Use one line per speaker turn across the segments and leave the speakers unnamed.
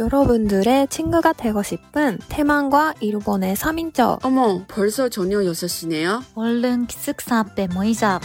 여러분들의 친구가 되고 싶은 태만과 일본의 3인조.
어머, 벌써 저녁 6시네요?
얼른 기숙사 앞에 모이자.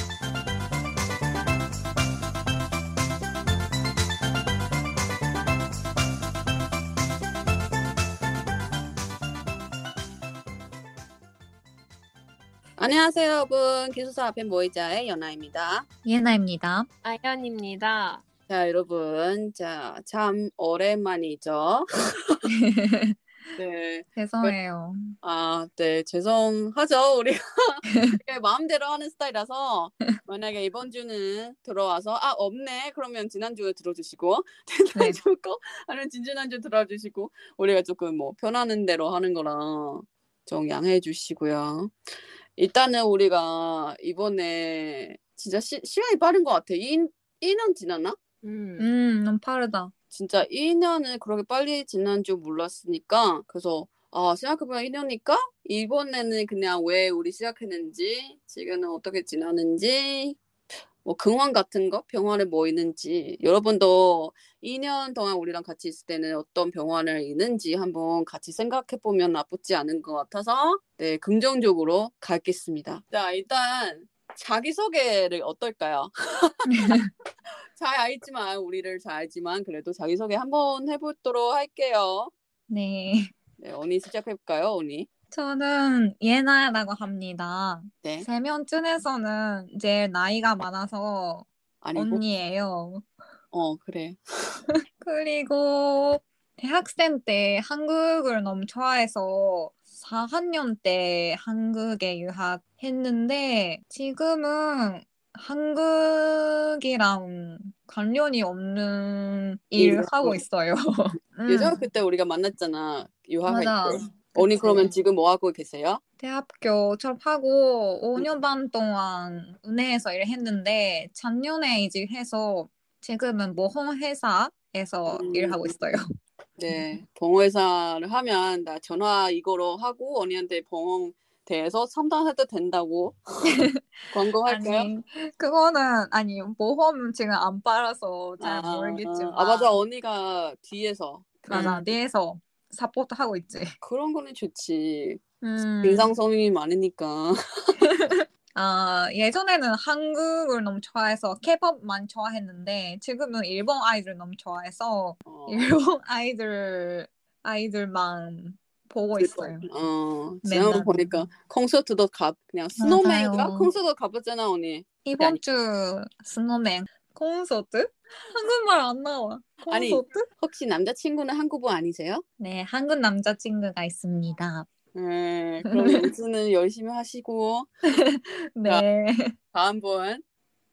안녕하세요, 여러분. 기숙사 앞에 모이자의 연아입니다.
예나입니다.
아연입니다.
자, 여러분. 자, 참 오랜만이죠. 네.
죄송해요.
아, 네. 죄송하죠. 우리가 그게 마음대로 하는 스타일이라서 만약에 이번 주는 들어와서 아, 없네. 그러면 지난주에 들어주시고
네.
지난주 거 아니면 진지난주 들어주시고 우리가 조금 뭐 편하는 대로 하는 거라 좀 양해해 주시고요. 일단은 우리가 이번에 진짜 시, 시간이 빠른 것 같아. 2, 2년 지났나?
음.
음, 너무 빠르다.
진짜 2년을 그렇게 빨리 지난 줄 몰랐으니까 그래서 아 생각해보면 2년이니까 이번에는 그냥 왜 우리 시작했는지 지금은 어떻게 지나는지 뭐 근황 같은 거 병원에 뭐 있는지 여러분도 2년 동안 우리랑 같이 있을 때는 어떤 병원을 있는지 한번 같이 생각해보면 나쁘지 않은 것 같아서 네 긍정적으로 가겠습니다. 자 일단 자기소개를 어떨까요? 잘 알지만 우리를 잘 알지만 그래도 자기 소개 한번 해보도록 할게요.
네.
네, 언니 시작해볼까요, 언니?
저는 예나라고 합니다.
네.
세명 중에서는 제일 나이가 많아서
아니고.
언니예요.
어, 그래.
그리고 대학생 때 한국을 너무 좋아해서 4학년 때 한국에 유학했는데 지금은 한국이랑 관련이 없는 일 하고. 있어요. 음,
예전 그때 우리가 만났잖아. 유학할
맞아.
때. 언니
그치.
그러면 지금 뭐 하고 계세요?
대학교 졸업하고 5년 반 동안 은행에서 일을 했는데 작년에 이직해서 지금은 모험회사에서
음.
일하고 있어요.
네. 봉회사를 하면 나 전화 이거로 하고 언니한테 봉 대해서 상담해도 된다고 광고할까요?
아니 그거는 아니 모험은 지금 안 빨아서 잘 모르겠지만
아, 맞아. 언니가 뒤에서.
맞아 내에서 사포트 하고 있지.
그런 거는 좋지.
음,
인상성이 많으니까.
아 예전에는 한국을 너무 좋아해서 케이팝만 좋아했는데 지금은 일본 아이들 너무 좋아해서
어.
일본 아이들 아이들만 보고 있어요.
어. 지난번 보니까 콘서트도 가 그냥 스노맨인가. 콘서트 가봤잖아 언니.
이번
아니.
주 스노맨 콘서트? 한국말 안 나와.
아니.
콘서트?
혹시 남자친구는 한국어 아니세요?
네, 한국 남자친구가 있습니다.
네, 그럼 연수는 열심히 하시고
네.
다음 분.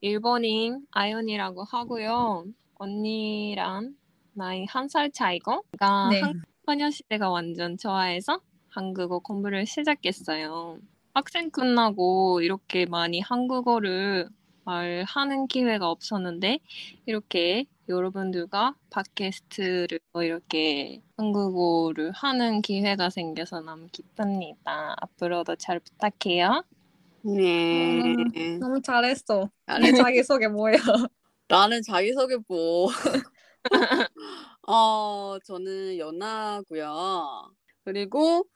일본인 아연이라고 하고요. 언니랑 나이 한 살 차이고, 제가
네.
한국 소녀시대가 완전 좋아해서 한국어 공부를 시작했어요. 학생 끝나고 이렇게 많이 한국어를 말하는 기회가 없었는데 이렇게 여러분들과 팟캐스트를 이렇게 한국어를 하는 기회가 생겨서 너무 기쁩니다. 앞으로도 잘 부탁해요.
네.
음. 너무 잘했어. 내 자기소개 뭐야?
나는 자기소개 뭐. 어, 저는 연하고요. 그리고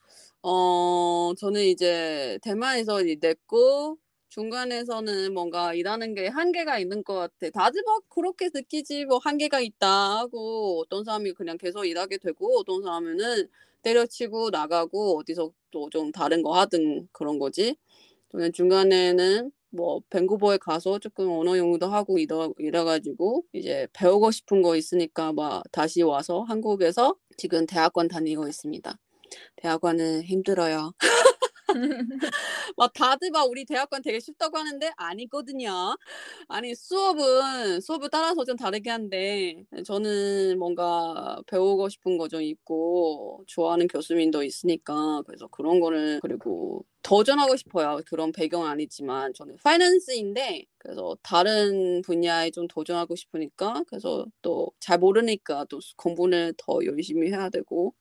어, 저는 이제 대만에서 일했고 중간에서는 뭔가 일하는 게 한계가 있는 것 같아. 다들 막 그렇게 느끼지 뭐 한계가 있다 하고 어떤 사람이 그냥 계속 일하게 되고 어떤 사람은 때려치고 나가고 어디서 또 좀 다른 거 하든 그런 거지. 저는 중간에는 뭐 밴쿠버에 가서 조금 언어 연구도 하고 이러, 이래가지고 이제 배우고 싶은 거 있으니까 막 다시 와서 한국에서 지금 대학원 다니고 있습니다. 대학원은 힘들어요. 막 다들 막 우리 대학원 되게 쉽다고 하는데 아니거든요. 아니 수업은 수업을 따라서 좀 다르게 한데 저는 뭔가 배우고 싶은 거 좀 있고 좋아하는 교수님도 있으니까 그래서 그런 거를 그리고 도전하고 싶어요. 그런 배경은 아니지만 저는 파이낸스인데 그래서 다른 분야에 좀 도전하고 싶으니까 그래서 또 잘 모르니까 또 공부를 더 열심히 해야 되고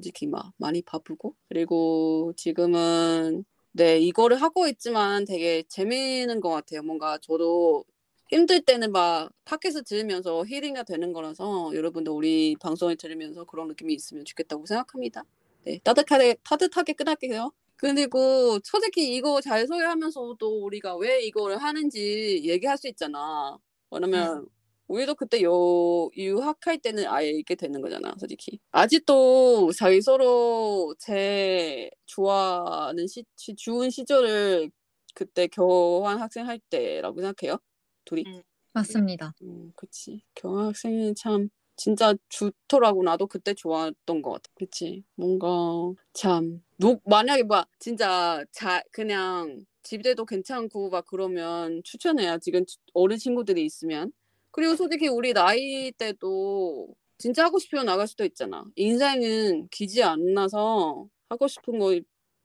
솔직히 막 많이 바쁘고 그리고 지금은 네 이거를 하고 있지만 되게 재미있는 것 같아요. 뭔가 저도 힘들 때는 막 팟캐스트 들으면서 힐링가 되는 거라서 여러분도 우리 방송을 들으면서 그런 느낌이 있으면 좋겠다고 생각합니다. 네, 따뜻하게 따뜻하게 끝날게요. 그리고 솔직히 이거 잘 소개하면서도 우리가 왜 이거를 하는지 얘기할 수 있잖아. 왜냐면 우리도 그때 요 유학할 때는 아예 있게 되는 거잖아, 솔직히. 아직도 저희 서로 제 좋아하는 시, 시- 좋은 시절을 그때 교환 학생 할 때라고 생각해요. 둘이.
음.
맞습니다.
음, 그치. 교환 학생은 참 진짜 좋더라고. 나도 그때 좋아했던 것 같아. 그치. 뭔가 참 녹, 만약에 막 진짜 자 그냥 집에도 괜찮고 막 그러면 추천해요. 지금 어린 친구들이 있으면. 그리고 솔직히 우리 나이 때도 진짜 하고 싶으면 나갈 수도 있잖아. 인생은 기지 안 나서 하고 싶은 거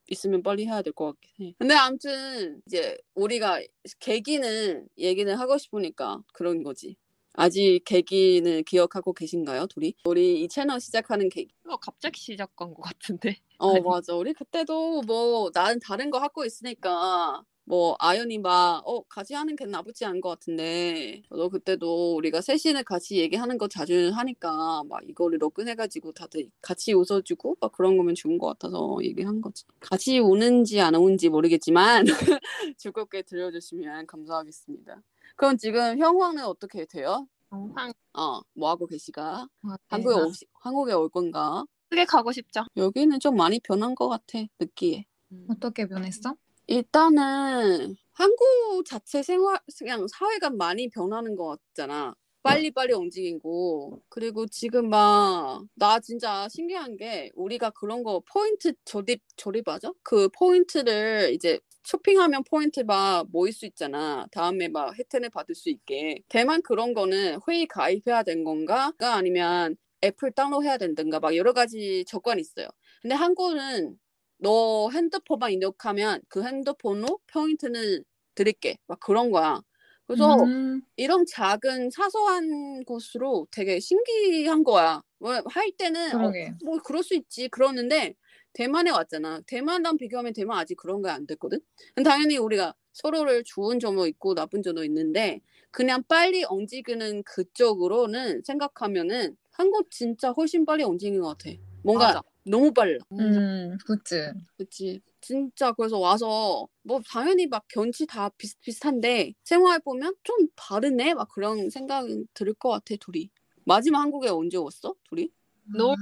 있으면 빨리 해야 될 것 같긴 해. 근데 아무튼 이제 우리가 계기는 얘기는 하고 싶으니까 그런 거지. 아직 계기는 기억하고 계신가요, 둘이? 우리 이 채널 시작하는 계기.
이거 갑자기 시작한 것 같은데.
어. 맞아. 우리 그때도 뭐 나는 다른 거 하고 있으니까 뭐 아연이 막 어, 같이 하는 게 나쁘지 않은 것 같은데 너 그때도 우리가 셋이는 같이 얘기하는 거 자주 하니까 막 이거를 로그해가지고 다들 같이 웃어주고 막 그런 거면 좋은 것 같아서 얘기한 거지. 같이 우는지 안 우는지 모르겠지만 즐겁게 들려주시면 감사하겠습니다. 그럼 지금 형황은 어떻게 돼요?
항상
어, 뭐 하고 계시가?
네,
한국에
나-
오, 한국에 올 건가?
크게 가고 싶죠.
여기는 좀 많이 변한 것 같아, 느끼에.
음.
어떻게 변했어?
일단은 한국 자체 생활 그냥 사회가 많이 변하는 것 같잖아. 빨리빨리 움직이고 그리고 지금 막 나 진짜 신기한 게 우리가 그런 거 포인트 조립 조립하죠? 그 포인트를 이제 쇼핑하면 포인트 막 모일 수 있잖아. 다음에 막 혜택을 받을 수 있게. 대만 그런 거는 회의 가입해야 된 건가?가 아니면 애플 다운로드 해야 된든가 막 여러 가지 조건이 있어요. 근데 한국은 너 핸드폰만 입력하면 그 핸드폰으로 포인트는 드릴게. 막 그런 거야. 그래서
음,
이런 작은 사소한 것으로 되게 신기한 거야. 왜할 때는 어. 뭐 그럴 수 있지 그러는데 대만에 왔잖아. 대만랑 비교하면 대만 아직 그런 거 안 됐거든. 당연히 우리가 서로를 좋은 점도 있고 나쁜 점도 있는데 그냥 빨리 움직이는 그쪽으로는 생각하면은 한국 진짜 훨씬 빨리 움직이는 것 같아. 뭔가
맞아.
너무 빨라.
음, 그치.
그치. 진짜 그래서 와서 뭐 당연히 막 견치 다 비슷비슷한데 생활 보면 좀 다르네 막 그런 생각이 들것 같아 둘이. 마지막 한국에 언제 왔어? 둘이?
노을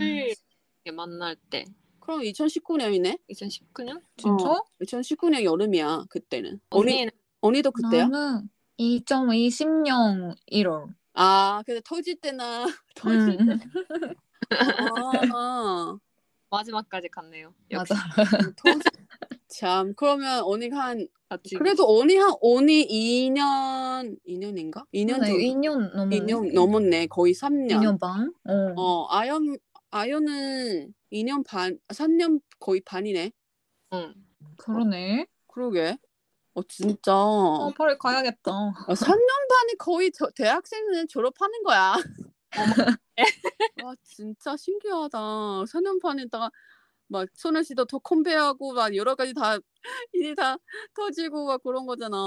만날 때
그럼 2019년이네.
2019년?
진짜?
2019년 여름이야 그때는. 언니 언니도 그때야?
나는 2020년 1월.
아 근데 터질 때나 터질
음,
때. 아,
마지막까지 갔네요.
맞아.
터질. 참 그러면 언니가 한
같이
그래도 언니 한 언니 2년 2년인가? 2년
네,
정도
2년 넘었네.
2년 넘었네. 거의 3년.
2년 반? 어.
어, 아연, 아연은 2년 반, 3년 거의 반이네.
응.
그러네.
그러게. 어, 진짜.
어, 빨리 가야겠다.
어, 3년 반이 거의 저, 대학생은 졸업하는 거야. 와, 진짜 신기하다. 4년 반에다가 막 손을 씨도 더 컴배하고 막 여러 가지 다 일이 다 터지고 막 그런 거잖아.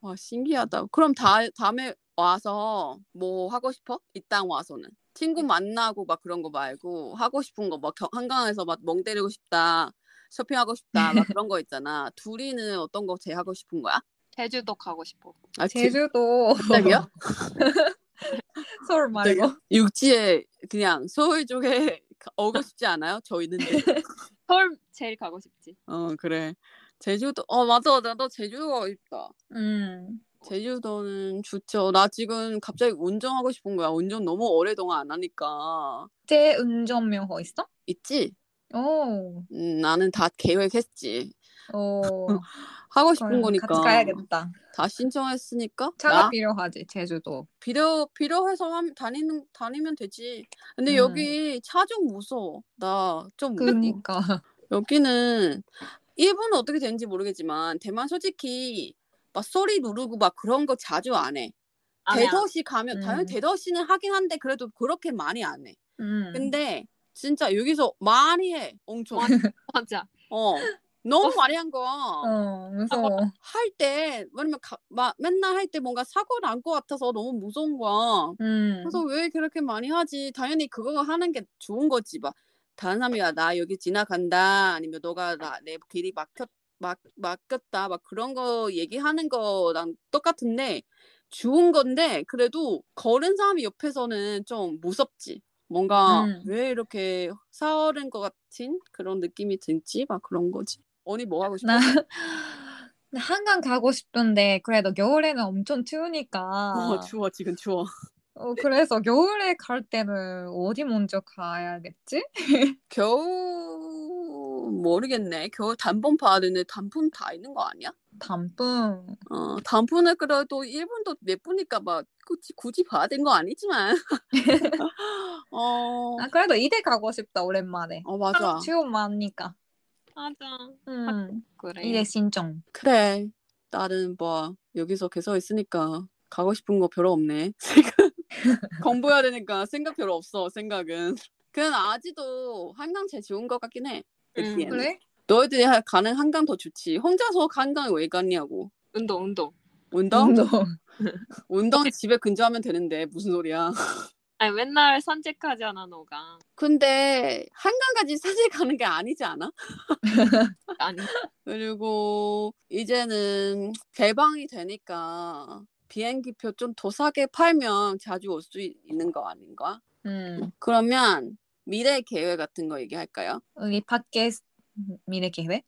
와, 신기하다. 그럼 다, 다음에 와서 뭐 하고 싶어? 이 땅 와서는. 친구 만나고 막 그런 거 말고 하고 싶은 거 막 한강에서 막 멍 때리고 싶다. 쇼핑하고 싶다. 막 그런 거 있잖아. 둘이는 어떤 거 제일 하고 싶은 거야?
제주도 가고 싶어.
아, 제-
제주도.
갑자기요?
서울 말고.
육지에 그냥 서울 쪽에 오고 싶지 않아요? 저 있는데.
서울 제일 가고 싶지.
어 그래. 제주도 어 맞아 나도 제주도 가고 싶다.
음.
제주도는 좋죠. 나 지금 갑자기 운전하고 싶은 거야. 운전 너무 오래동안 안 하니까.
제 운전면허 있어?
있지?
오.
음, 나는 다 계획했지.
오.
하고 싶은 거니까.
같이 가야겠다.
다 신청했으니까.
차가
나
필요하지, 제주도.
필요 필요해서 함- 다니는 다니면 되지. 근데
음.
여기 차 좀 무서워. 나 좀.
그니까.
여기는 일본은 어떻게 되는지 모르겠지만 대만 솔직히 막 소리 누르고 막 그런 거 자주 안 해. 대도시 가면 당연히
음.
대도시는 하긴 한데 그래도 그렇게 많이 안 해.
음.
근데 진짜 여기서 많이 해. 엄청.
맞아.
어. 너무 많이 한 거야.
어, 무서워.
할 때, 왜냐면 가, 막 맨날 할 때 뭔가 사고 날것 같아서 너무 무서운 거야.
음.
그래서 왜 그렇게 많이 하지? 당연히 그거 하는 게 좋은 거지. 막 다른 사람이 야, 나 여기 지나간다. 아니면 너가 나, 내 길이 막혔 막 막혔다. 막 그런 거 얘기하는 거랑 똑같은데 좋은 건데 그래도 걸은 사람이 옆에서는 좀 무섭지. 뭔가
음.
왜 이렇게 사오른 것 같은 그런 느낌이 들지? 막 그런 거지. 언니 뭐 하고 싶어?
나나 한강 가고 싶은데 그래도 겨울에는 엄청 추우니까
어, 추워 지금 추워.
어, 그래서 겨울에 갈 때는 어디 먼저 가야겠지?
겨울 모르겠네. 겨울 단풍 봐야 되는데 단풍 다 있는 거 아니야?
단풍.
어, 단풍을 그래도 1분도 예쁘니까 막 굳이 굳이 봐야 된 거 아니지만. 어,
아 그래도 이대 가고 싶다 오랜만에.
어 맞아.
추운 많으니까.
맞아.
음.
그래.
이대 신청.
그래. 나는 뭐 여기서 계속 있으니까 가고 싶은 거 별로 없네. 지금 공부해야 되니까 생각 별로 없어. 생각은. 그냥 아직도 한강 제일 좋은 것 같긴 해.
음.
그래?
너희들이 하- 가는 한강 더 좋지. 혼자서 한강 왜 갔냐고.
운동 운동.
운동?
운동.
운동 집에 근처하면 되는데 무슨 소리야.
아니 맨날 산책하잖아 너가.
근데 한강까지 사실 가는 게 아니지 않아?
아니.
그리고 이제는 개방이 되니까 비행기표 좀더 싸게 팔면 자주 올 수 있는 거 아닌가?
음.
그러면 미래 계획 같은 거 얘기할까요?
우리 팟캐스트 미래 계획?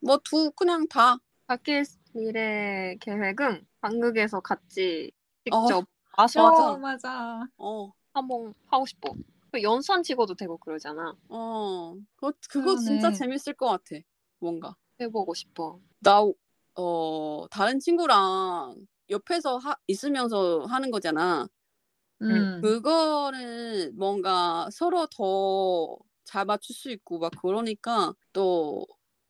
뭐 두 그냥 다.
팟캐스트 미래 계획은 한국에서 같이
어,
직접 와서
맞아.
맞아.
어,
한번 하고 싶어. 그 연산 찍어도 되고 그러잖아.
어. 그거, 그거 진짜
그러네.
재밌을 것 같아. 뭔가.
해보고 싶어.
나, 어, 다른 친구랑 옆에서 하, 있으면서 하는 거잖아.
음.
그거는 뭔가 서로 더 잘 맞출 수 있고 막 그러니까 또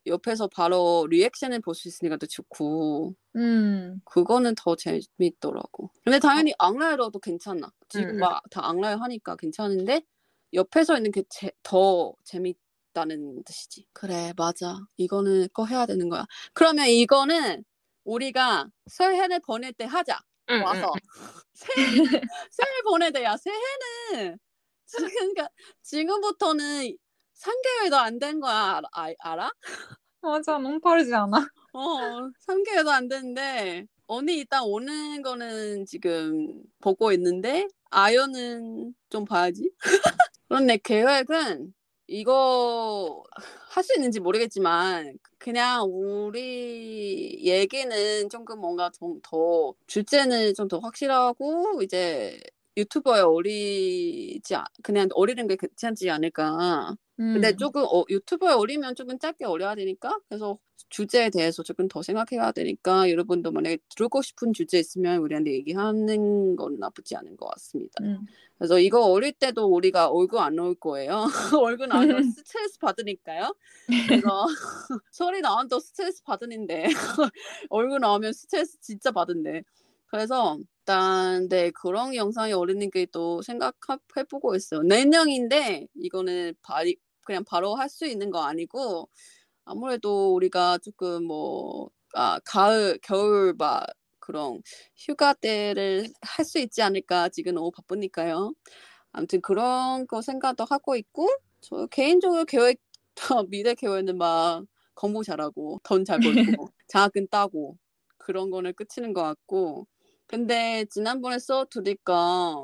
옆에서 바로 리액션을 볼 수 있으니까 또 좋고
음.
그거는 더 재밌더라고. 근데 당연히 앙라이어도 괜찮아. 지금
음.
막다 앙라이어 하니까 괜찮은데 옆에서 있는 게 더 재밌다는 뜻이지. 그래 맞아. 이거는 꼭 해야 되는 거야. 그러면 이거는 우리가 새해를 보낼 때 하자.
응,
와서 새해 새해 보낼 때야 새해는 지금 그러니까 지금부터는 3개월도 안 된 거야 알아? 아- 알아?
맞아. 너무 빠르지 않아?
어 3개월도 안 됐는데 언니 일단 오는 거는 지금 보고 있는데 아연은 좀 봐야지 내 계획은 이거 할 수 있는지 모르겠지만 그냥 우리 얘기는 조금 뭔가 좀 더 주제는 좀 더 확실하고 이제 유튜버에 어리지 않- 그냥 어리는 게 괜찮지 않을까. 근데
음.
조금 어, 유튜버에 어리면 조금 짧게 어려야 되니까 그래서 주제에 대해서 조금 더 생각해야 되니까 여러분도 만약에 들고 싶은 주제 있으면 우리한테 얘기하는 건 나쁘지 않은 것 같습니다.
음.
그래서 이거 어릴 때도 우리가 얼굴 안 나올 거예요. 얼굴 나오면 스트레스 받으니까요. 그래서 소리 나와도 스트레스 받으는데 얼굴 나오면 스트레스 진짜 받은데. 그래서 일단 네 그런 영상이 어린이 게또 생각해보고 있어요. 내년인데 이거는 바리, 그냥 바로 할 수 있는 거 아니고 아무래도 우리가 조금 뭐 아, 가을 겨울 막 그런 휴가 때를 할 수 있지 않을까 지금 너무 바쁘니까요. 아무튼 그런 거 생각도 하고 있고 저 개인적으로 계획 미래 계획은 막 공부 잘하고 돈 잘 벌고 장학금 따고 그런 거는 끝이는 것 같고 근데 지난번에 써 들으니까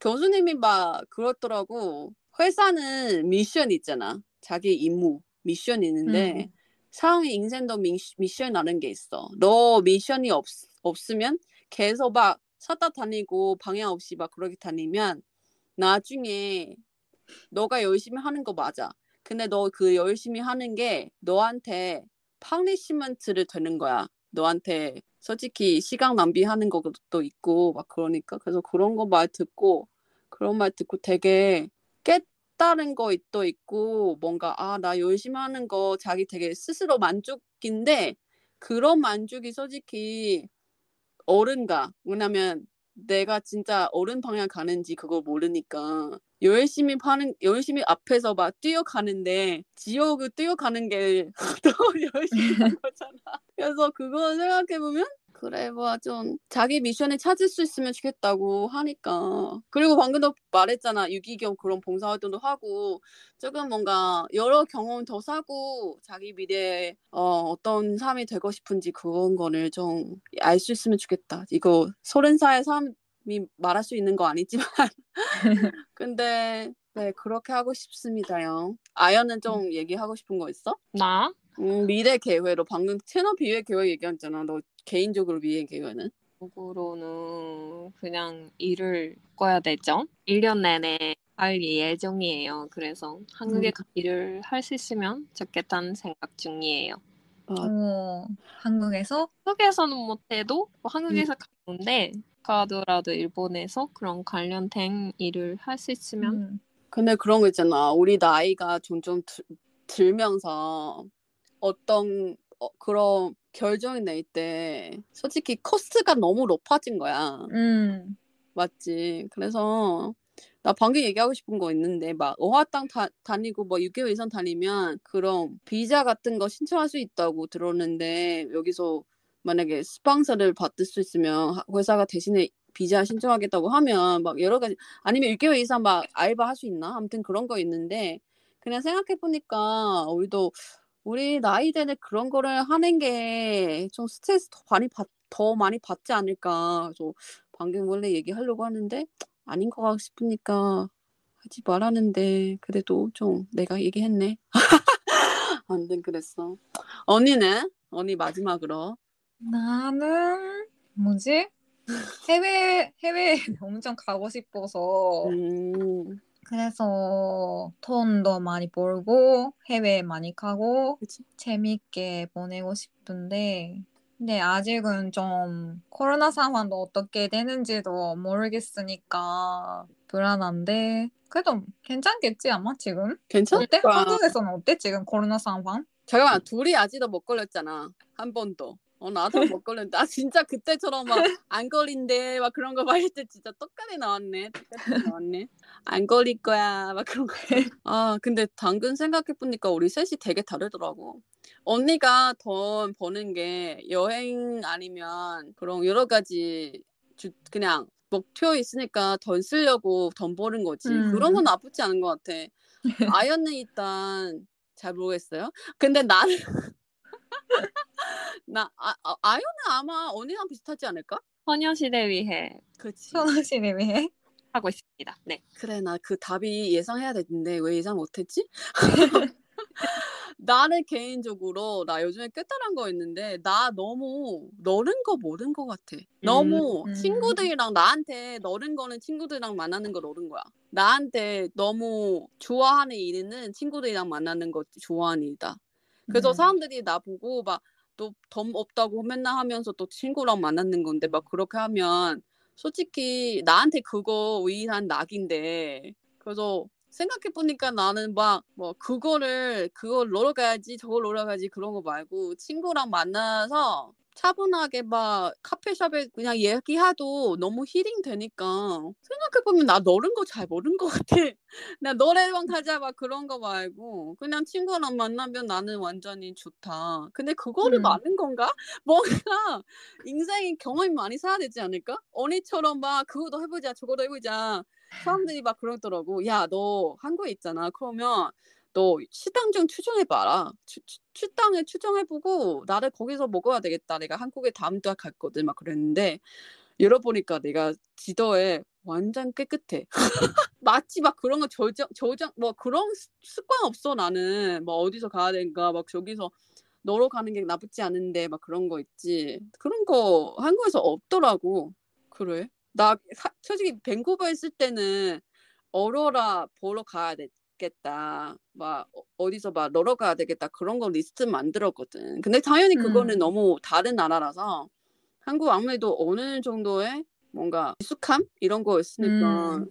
교수님이 막 그렇더라고 회사는 미션 있잖아 자기 임무 미션 있는데
음.
사람의 인생도 미, 미션이라는 게 있어 너 미션이 없, 없으면 계속 막 싸다니고 방향 없이 막 그렇게 다니면 나중에 너가 열심히 하는 거 맞아. 근데 너 그 열심히 하는 게 너한테 punishment를 되는 거야. 너한테 솔직히 시간 낭비하는 것도 있고 막 그러니까 그래서 그런 거 말 듣고 그런 말 듣고 되게 깨 달은 거또 있고 뭔가 아 나 열심히 하는 거 자기 되게 스스로 만족인데 그런 만족이 솔직히 어른가 왜냐면 내가 진짜 어른 방향 가는지 그걸 모르니까 열심히 파는 열심히 앞에서 막 뛰어가는데 지옥을 뛰어가는 게 더 열심히 한 거잖아. 그래서 그거 생각해 보면 그래 뭐 좀 자기 미션을 찾을 수 있으면 좋겠다고 하니까 그리고 방금도 말했잖아 유기견 그런 봉사활동도 하고 조금 뭔가 여러 경험 더 사고 자기 미래에 어, 어떤 삶이 되고 싶은지 그런 거를 좀 알 수 있으면 좋겠다 이거 서른 살 사람이 말할 수 있는 거 아니지만 근데 네 그렇게 하고 싶습니다요 아연은 좀 얘기하고 싶은 거 있어?
나?
음, 미래 계획으로 방금 채널 비회 계획 얘기했잖아. 너 개인적으로 미래 계획은?
적으로는 그냥 일을 꺼야 되죠. 1년 내내 할 예정이에요. 그래서 한국에
음.
가 일을 할 수 있으면 좋겠다는 생각 중이에요.
아,
어, 한국에서
한국에서는 못해도 뭐 한국에서 가는데 가더라도 일본에서 그런 관련된 일을 할 수 있으면
음,
근데 그런 거 있잖아. 우리 나이가 점점 들, 들면서 어떤 어, 그런 결정이 낼때 솔직히 코스트가 너무 높아진 거야.
음,
맞지? 그래서 나 방금 얘기하고 싶은 거 있는데 막 어학당 다, 다니고 뭐 6개월 이상 다니면 그런 비자 같은 거 신청할 수 있다고 들었는데 여기서 만약에 스폰서를 받을 수 있으면 하- 회사가 대신에 비자 신청하겠다고 하면 막 여러 가지 아니면 6개월 이상 막 알바 할 수 있나? 아무튼 그런 거 있는데 그냥 생각해 보니까 우리도 우리 나이 대에 그런 거를 하는 게 좀 스트레스 더 많이 받, 더 많이 받지 않을까. 저 방금 원래 얘기하려고 하는데 아닌 것같 싶으니까 하지 말았는데 그래도 좀 내가 얘기했네. 아무튼 그랬어. 언니는? 언니 마지막으로.
나는 뭐지? 해외 해외 엄청 가고 싶어서
음,
그래서 돈도 많이 벌고 해외 많이 가고
그치.
재밌게 보내고 싶은데 근데 아직은 좀 코로나 상황도 어떻게 되는지도 모르겠으니까 불안한데 그래도 괜찮겠지 아마 지금?
괜찮을? 거야.
한국에서는 어때 지금 코로나 상황?
잠깐만, 둘이 아직도 못 걸렸잖아. 한 번도. 어, 나도 못 걸렸는데. 아, 진짜 그때처럼 막 안 걸린대. 막 그런 거 말할 때 진짜 똑같이 나왔네. 똑같이 나왔네. 안 걸릴 거야. 막 그런 거. 아, 근데 당근 생각해 보니까 우리 셋이 되게 다르더라고. 언니가 돈 버는 게 여행 아니면 그런 여러 가지 주, 그냥 목표 있으니까 돈 쓰려고 돈 버는 거지.
음.
그런 건 나쁘지 않은 것 같아. 아연은 일단 잘 모르겠어요. 근데 나는 나 아, 아, 아연은 아마 언니랑 비슷하지 않을까?
소녀시대 위해
그렇지.
선호씨를 위해
하고 있습니다. 네.
그래 나 그 답이 예상해야 되는데 왜 예상 못했지? 나는 개인적으로 나 요즘에 깨달은 거 있는데 나 너무 너른 거 모른 거 같아. 너무
음.
친구들이랑 나한테 너른 거는 친구들이랑 만나는 거 너른 거야. 나한테 너무 좋아하는 일은 친구들이랑 만나는 거 좋아하는 일이다. 그래서
음.
사람들이 나 보고 막또돈 없다고 맨날 하면서 또 친구랑 만나는 건데 막 그렇게 하면 솔직히 나한테 그거 위한 낙인데 그래서 생각해 보니까 나는 막 뭐 그거를 그걸 놀러 가야지 저걸 놀러 가야지 그런 거 말고 친구랑 만나서 차분하게 막 카페숍에 그냥 얘기해도 너무 힐링 되니까 생각해 보면 나 너른 거 잘 모르는 것 같아. 나 노래방 가자 막 그런 거 말고 그냥 친구랑 만나면 나는 완전히 좋다. 근데 그거를
음.
많은 건가? 뭔가 인생에 경험이 많이 쌓아야 되지 않을까? 언니처럼 막 그거도 해보자 저거도 해보자. 사람들이 막 그러더라고. 야 너 한국에 있잖아. 그러면 너 식당 좀 추정해봐라. 추, 추, 식당을 추정해보고 나를 거기서 먹어야 되겠다. 내가 한국에 다음 달 갔거든. 막 그랬는데 열어보니까 내가 지도에 완전 깨끗해. 마치 막 그런 거 저장, 저장, 뭐 그런 습- 습관 없어 나는. 뭐 어디서 가야 되는가. 막 저기서 놀러 가는 게 나쁘지 않은데 막 그런 거 있지. 그런 거 한국에서 없더라고. 그래? 나 사- 솔직히 밴쿠버 있을 때는 어로라 보러 가야 되겠다. 막 어- 어디서 막 놀러 가야 되겠다. 그런 거 리스트 만들었거든. 근데 당연히 그거는
음.
너무 다른 나라라서 한국 아무래도 어느 정도의 뭔가 익숙함 이런 거 있으니까
음.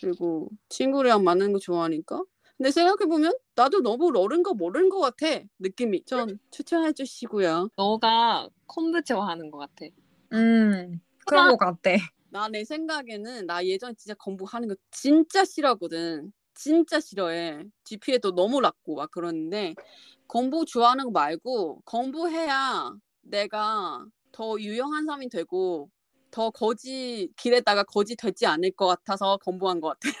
그리고 친구랑 만나는 거 좋아하니까. 근데 생각해 보면 나도 너무 어른 거 모르는 것 같아 느낌이. 전 추천해 주시고요.
너가 콤부 좋아하는 것 같아.
음, 그런 것 같아.
나 내 생각에는 나 예전에 진짜 공부하는 거 진짜 싫어하거든. 진짜 싫어해. GPA도 너무 낮고 막 그러는데 공부 좋아하는 거 말고 공부해야 내가 더 유용한 사람이 되고 더 거지 길에다가 거지 되지 않을 것 같아서 공부한 것 같아.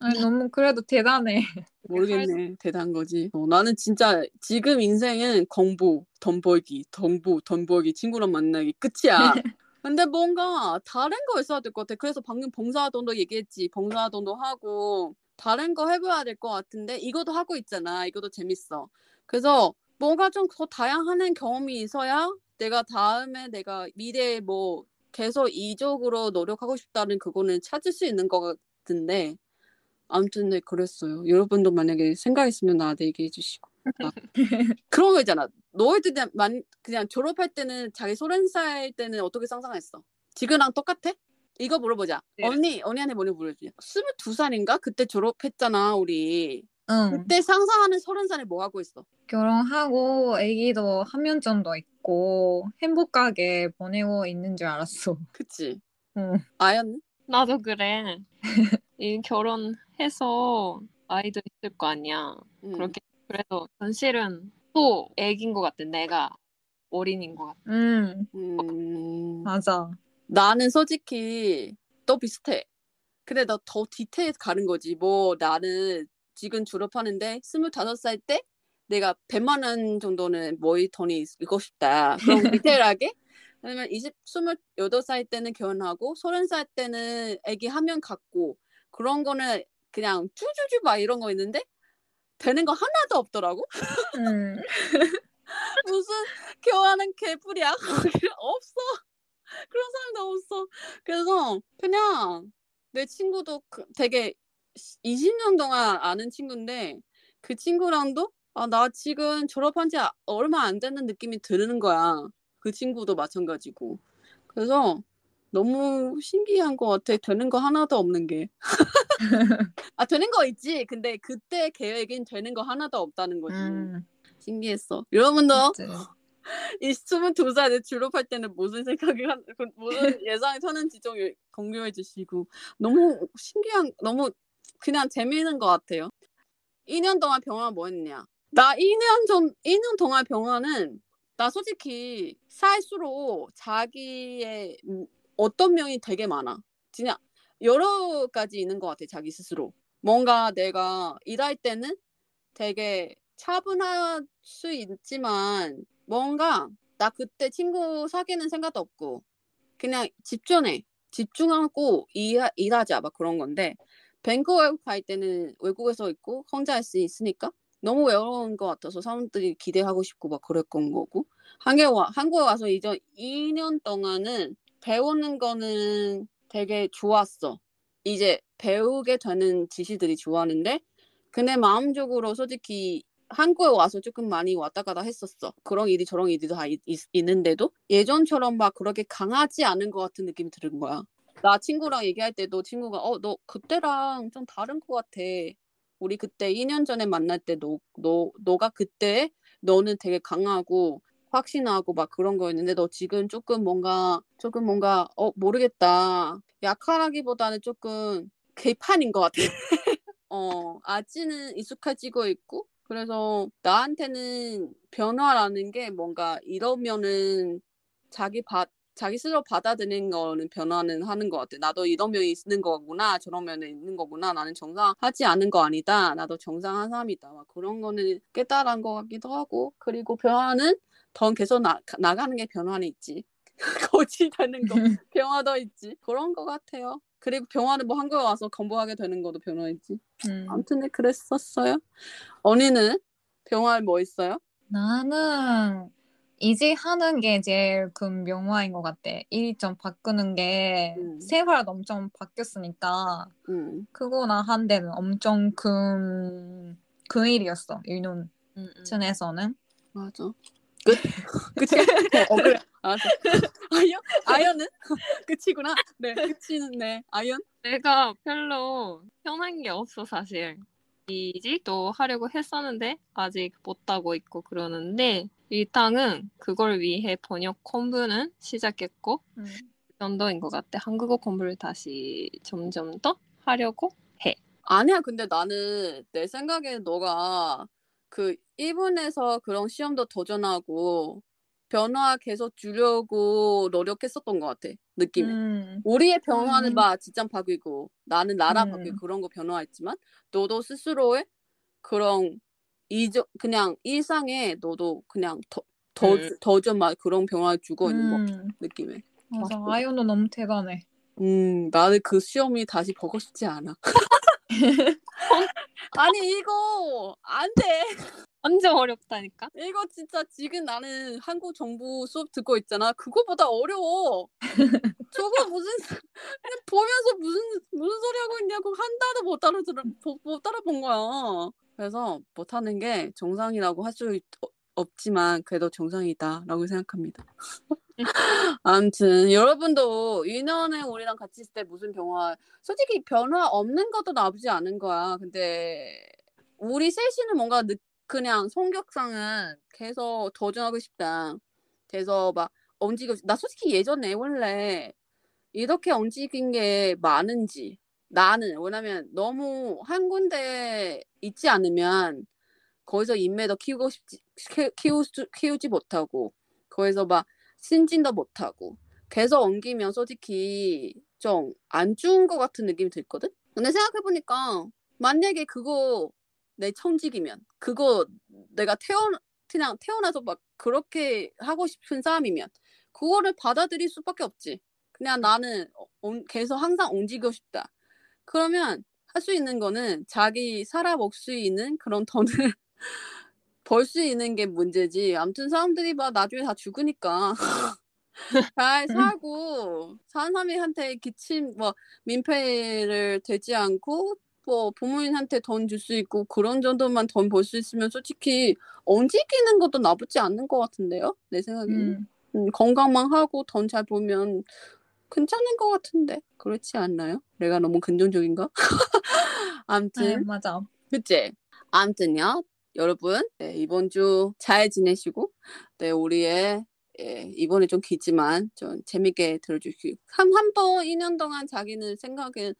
아니, 너무 그래도 대단해.
모르겠네. 대단한 거지. 어, 나는 진짜 지금 인생은 공부, 돈 벌기, 공부, 돈 벌기, 친구랑 만나기 끝이야. 근데 뭔가 다른 거 있어야 될 것 같아. 그래서 방금 봉사활동도 얘기했지. 봉사활동도 하고 다른 거 해봐야 될 것 같은데 이것도 하고 있잖아. 이것도 재밌어. 그래서 뭔가 좀 더 다양한 경험이 있어야 내가 다음에 내가 미래에 뭐 계속 이쪽으로 노력하고 싶다는 그거는 찾을 수 있는 것 같은데 아무튼 네 그랬어요. 여러분도 만약에 생각 있으면 나한테 얘기해 주시고. 아. 그런 거 있잖아. 너희들 그냥, 만, 그냥 졸업할 때는 자기 살 때는 어떻게 상상했어? 지금랑 똑같아? 이거 물어보자.
네.
언니, 언니한테 뭐냐 물어보자. 22살인가? 그때 졸업했잖아, 우리.
응.
그때 상상하는 서른 살에 뭐 하고 있어?
결혼하고 아기도 한명 정도 있고 행복하게 보내고 있는 줄 알았어.
그치?
응.
아연?
나도 그래. 이 결혼해서 아이도 있을 거 아니야.
응.
그렇게 그래서 현실은 또 애긴 것 같아. 내가 어린인 것 같아.
응,
음...
맞아.
나는 솔직히 또 비슷해. 근데 너 더 디테일해서 가는 거지. 뭐 나는 지금 졸업하는데 25살 때 내가 100만 원 정도는 모의 돈이 있고 싶다. 그럼 디테일하게? 왜냐면 20, 28살 때는 결혼하고 30살 때는 아기 한 명 갖고 그런 거는 그냥 쭈쭈쭈 막 이런 거 있는데 되는 거 하나도 없더라고.
응.
무슨 교환은 개뿔이야. 없어. 그런 사람도 없어. 그래서 그냥 내 친구도 그- 되게 20년 동안 아는 친구인데 그 친구랑도 아, 나 지금 졸업한 지 아- 얼마 안 되는 느낌이 드는 거야. 그 친구도 마찬가지고. 그래서 너무 신기한 것 같아. 되는 거 하나도 없는 게. 아, 되는 거 있지. 근데 그때 계획엔 되는 거 하나도 없다는 거지.
응.
신기했어. 여러분도. 이 22살에 졸업할 때는 무슨 생각이 한, 그 무슨 예상이 서는지 좀 공유해 주시고 너무 신기한 너무 그냥 재미있는 것 같아요. 2년 동안 병원 뭐 했냐? 나 2년 전 2년 동안 병원은 나 솔직히 살수록 자기의 음, 어떤 면이 되게 많아. 진짜 여러 가지 있는 것 같아 자기 스스로. 뭔가 내가 일할 때는 되게 차분할 수 있지만 뭔가 나 그때 친구 사귀는 생각도 없고 그냥 집중해 집중하고 일, 일하자 막 그런 건데 밴쿠버 갈 때는 외국에서 있고 혼자 할 수 있으니까 너무 외로운 것 같아서 사람들이 기대하고 싶고 막 그랬던 거고 한국에, 와, 한국에 와서 이제 2년 동안은 배우는 거는 되게 좋았어. 이제 배우게 되는 지시들이 좋았는데 근데 마음적으로 솔직히 한국에 와서 조금 많이 왔다 갔다 했었어. 그런 일이 저런 일이 다 있, 는데도 예전처럼 막 그렇게 강하지 않은 것 같은 느낌이 드는 거야. 나 친구랑 얘기할 때도 친구가 어 너 그때랑 좀 다른 것 같아. 우리 그때 2년 전에 만날 때 너 너 너 가 그때 너는 되게 강하고 확신하고 막 그런 거였는데 너 지금 조금 뭔가 조금 뭔가 어 모르겠다. 약하기보다는 조금 개판인 것 같아. 어 아직은 익숙해지고 있고 그래서 나한테는 변화라는 게 뭔가 이러면은 자기 바, 자기 스스로 받아들이는 거는 변화는 하는 것 같아. 나도 이런 면이 있는 거구나, 저런 면이 있는 거구나. 나는 정상하지 않은 거 아니다. 나도 정상한 사람이다. 막 그런 거는 깨달은 것 같기도 하고. 그리고 변화는 더 계속 나, 나가는 게 변화는 있지. 거지 되는 거 변화도 있지. 그런 것 같아요. 그리고 병화는 뭐 한국에 와서 공부하게 되는 것도 변화있지.
음.
아무튼 네, 그랬었어요. 언니는 병화 뭐 있어요?
나는 이직하는 게 제일 큰 명화인 것 같아. 일이 좀 바꾸는 게
음.
생활도 엄청 바뀌었으니까
음.
그거나 한 데는 엄청 큰, 큰 일이었어. 일론
음, 음.
층에서는.
맞아. 끝. 끝이야? 어 그래. 알았어. 아연? 아연은? 끝이구나. 네. 끝이는 네. 아연?
내가 별로 편한 게 없어 사실. 이직도 하려고 했었는데 아직 못하고 있고 그러는데 일단은 그걸 위해 번역 공부는 시작했고
음.
정도인 것 같아. 한국어 공부를 다시 점점 더 하려고 해.
아니야, 근데 나는 내 생각에 너가 그 일본에서 그런 시험도 도전하고 변화 계속 주려고 노력했었던 것 같아, 느낌에.
음,
우리의 변화는
음.
막 직장 바뀌고 나는 나라
음.
바뀌고 그런 거 변화했지만 너도 스스로의 그런 이저 그냥 일상에 너도 그냥 더, 더,
음.
더좀 막 그런 변화 주고 있는 거
음,
느낌에.
맞아. 아이오는 너무 대단해.
음, 나는 그 시험이 다시 보고 싶지 않아. 아니, 이거, 안 돼.
완전 어렵다니까.
이거 진짜 지금 나는 한국 정부 수업 듣고 있잖아. 그거보다 어려워. 저거 무슨, 보면서 무슨, 무슨 소리 하고 있냐고 한 달도 못 따라, 못, 못 따라 본 거야. 그래서 못 하는 게 정상이라고 할 수 없지만, 그래도 정상이다라고 생각합니다. 아무튼 여러분도 2년에 우리랑 같이 있을 때 무슨 변화 솔직히 변화 없는 것도 나쁘지 않은 거야. 근데 우리 셋이는 뭔가 느, 그냥 성격상은 계속 도전하고 싶다. 그래서 막 싶- 나 솔직히 예전에 원래 이렇게 움직인 게 많은지 나는 왜냐면 너무 한 군데 있지 않으면 거기서 인맥도 키우고 싶지 키- 키우, 키우지 못하고 거기서 막 신진도 못하고 계속 옮기면 솔직히 좀 안 좋은 것 같은 느낌이 들거든? 근데 생각해보니까 만약에 그거 내 청직이면 그거 내가 태어 그냥 태어나서 막 그렇게 하고 싶은 사람이면 그거를 받아들일 수밖에 없지. 그냥 나는 계속 항상 움직이고 싶다. 그러면 할 수 있는 거는 자기 살아먹을 수 있는 그런 돈을 벌 수 있는 게 문제지. 아무튼 사람들이 막 나중에 다 죽으니까 잘 살고 사는 사람한테 기침 뭐 민폐를 되지 않고 뭐 부모님한테 돈 줄 수 있고 그런 정도만 돈 벌 수 있으면 솔직히 움직이는 것도 나쁘지 않는 것 같은데요? 내 생각에는
음,
음, 건강만 하고 돈잘 벌면 괜찮은 것 같은데 그렇지 않나요? 내가 너무 긍정적인가?
네,
아무튼
맞아.
그치? 아무튼요, 여러분, 네, 이번 주 잘 지내시고, 네, 우리의, 예, 이번에 좀 길지만, 좀 재밌게 들어주시고, 한, 한 번, 2년 동안 자기는 생각은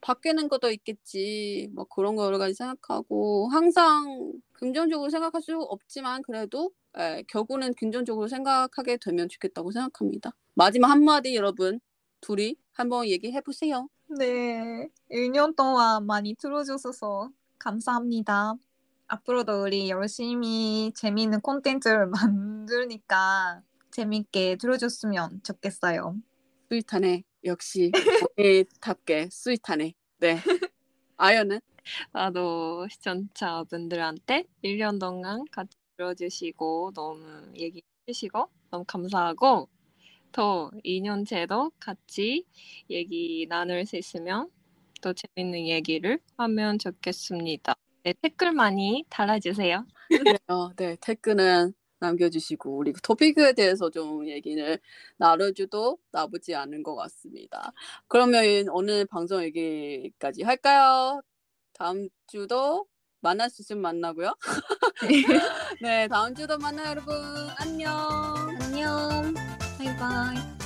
바뀌는 것도 있겠지, 뭐 그런 거 여러 가지 생각하고, 항상 긍정적으로 생각할 수 없지만, 그래도, 예, 결국은 긍정적으로 생각하게 되면 좋겠다고 생각합니다. 마지막 한마디 여러분, 둘이 한번 얘기해 보세요.
네, 1년 동안 많이 들어주셔서 감사합니다. 앞으로도 우리 열심히 재미있는 콘텐츠를 만드니까 재밌게 들어줬으면 좋겠어요.
스윗하네. 역시 언니답게 스윗하네. 네. 아연은?
나도 시청자분들한테 1년 동안 같이 들어주시고 너무 얘기해 주시고 너무 감사하고 더 2년째도 같이 얘기 나눌 수 있으면 더 재밌는 얘기를 하면 좋겠습니다. 네, 댓글 많이 달아주세요.
어, 네. 댓글은 남겨주시고 우리 그 토픽에 대해서 좀 얘기를 나눠줘도 나쁘지 않은 것 같습니다. 그러면 오늘 방송 여기까지 할까요? 다음 주도 만날 수 있으면 만나고요. 네, 다음 주도 만나요, 여러분. 안녕.
안녕. 바이바이.